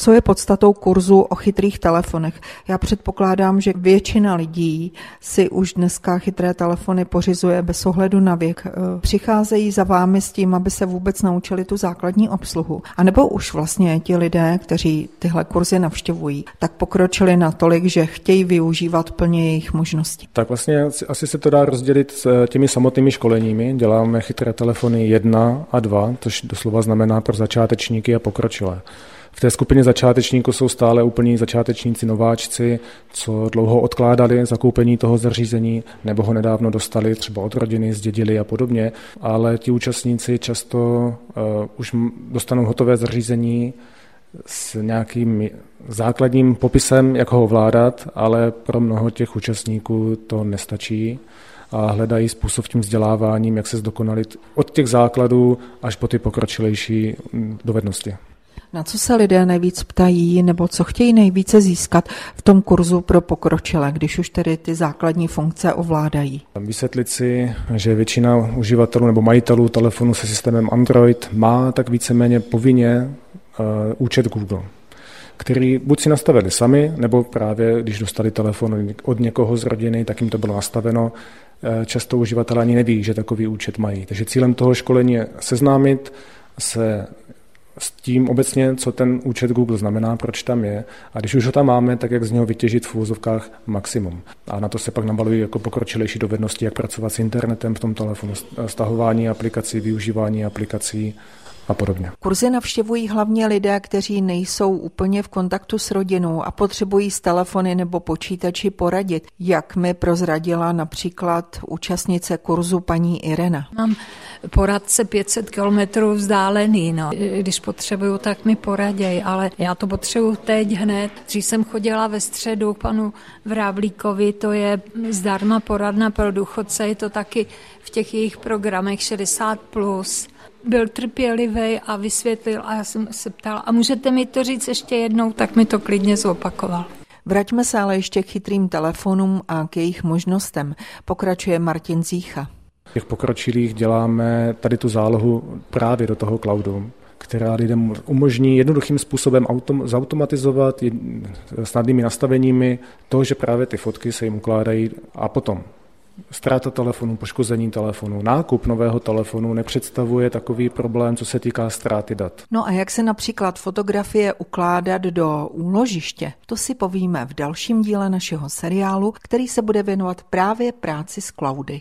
Co je podstatou kurzu o chytrých telefonech? Já předpokládám, že většina lidí si už dneska chytré telefony pořizuje bez ohledu na věk. Eh, přicházejí za vámi s tím, aby se vůbec naučili tu základní obsluhu. A nebo už vlastně ti lidé, kteří tyhle kurzy navštěvují, tak pokročili natolik, že chtějí využívat plně jejich možností. Tak vlastně asi se to dá rozdělit s těmi samotnými školeními. Děláme chytré telefony 1 a 2, což doslova znamená pro začátečníky a pokročilé. V té skupině začátečníků jsou stále úplní začátečníci, nováčci, co dlouho odkládali zakoupení toho zařízení, nebo ho nedávno dostali třeba od rodiny, zdědili a podobně. Ale ti účastníci často uh, už dostanou hotové zařízení s nějakým základním popisem, jak ho ovládat, ale pro mnoho těch účastníků to nestačí a hledají způsob tím vzděláváním, jak se zdokonalit od těch základů až po ty pokročilejší dovednosti. Na co se lidé nejvíc ptají, nebo co chtějí nejvíce získat v tom kurzu pro pokročilé, když už tedy ty základní funkce ovládají? Vysvětlit si, že většina uživatelů nebo majitelů telefonu se systémem Android má tak víceméně povinně uh, účet Google který buď si nastavili sami, nebo právě když dostali telefon od někoho z rodiny, tak jim to bylo nastaveno. Eh, často uživatelé ani neví, že takový účet mají. Takže cílem toho školení je seznámit se s tím obecně, co ten účet Google znamená, proč tam je. A když už ho tam máme, tak jak z něho vytěžit v úvozovkách maximum. A na to se pak nabalují jako pokročilejší dovednosti, jak pracovat s internetem v tom telefonu, stahování aplikací, využívání aplikací a podobně. Kurzy navštěvují hlavně lidé, kteří nejsou úplně v kontaktu s rodinou a potřebují z telefony nebo počítači poradit, jak mi prozradila například účastnice kurzu paní Irena. Mám poradce 500 kilometrů vzdálený, no. když potřebuju, tak mi poraděj, ale já to potřebuju teď hned. Dřív jsem chodila ve středu k panu Vráblíkovi, to je zdarma poradna pro důchodce, je to taky v těch jejich programech 60+. Plus byl trpělivý a vysvětlil a já jsem se ptala, a můžete mi to říct ještě jednou, tak mi to klidně zopakoval. Vraťme se ale ještě k chytrým telefonům a k jejich možnostem. Pokračuje Martin Zícha. Těch pokročilých děláme tady tu zálohu právě do toho cloudu, která lidem umožní jednoduchým způsobem autom, zautomatizovat snadnými nastaveními to, že právě ty fotky se jim ukládají a potom Ztráta telefonu, poškození telefonu, nákup nového telefonu nepředstavuje takový problém, co se týká ztráty dat. No a jak se například fotografie ukládat do úložiště, to si povíme v dalším díle našeho seriálu, který se bude věnovat právě práci s cloudy.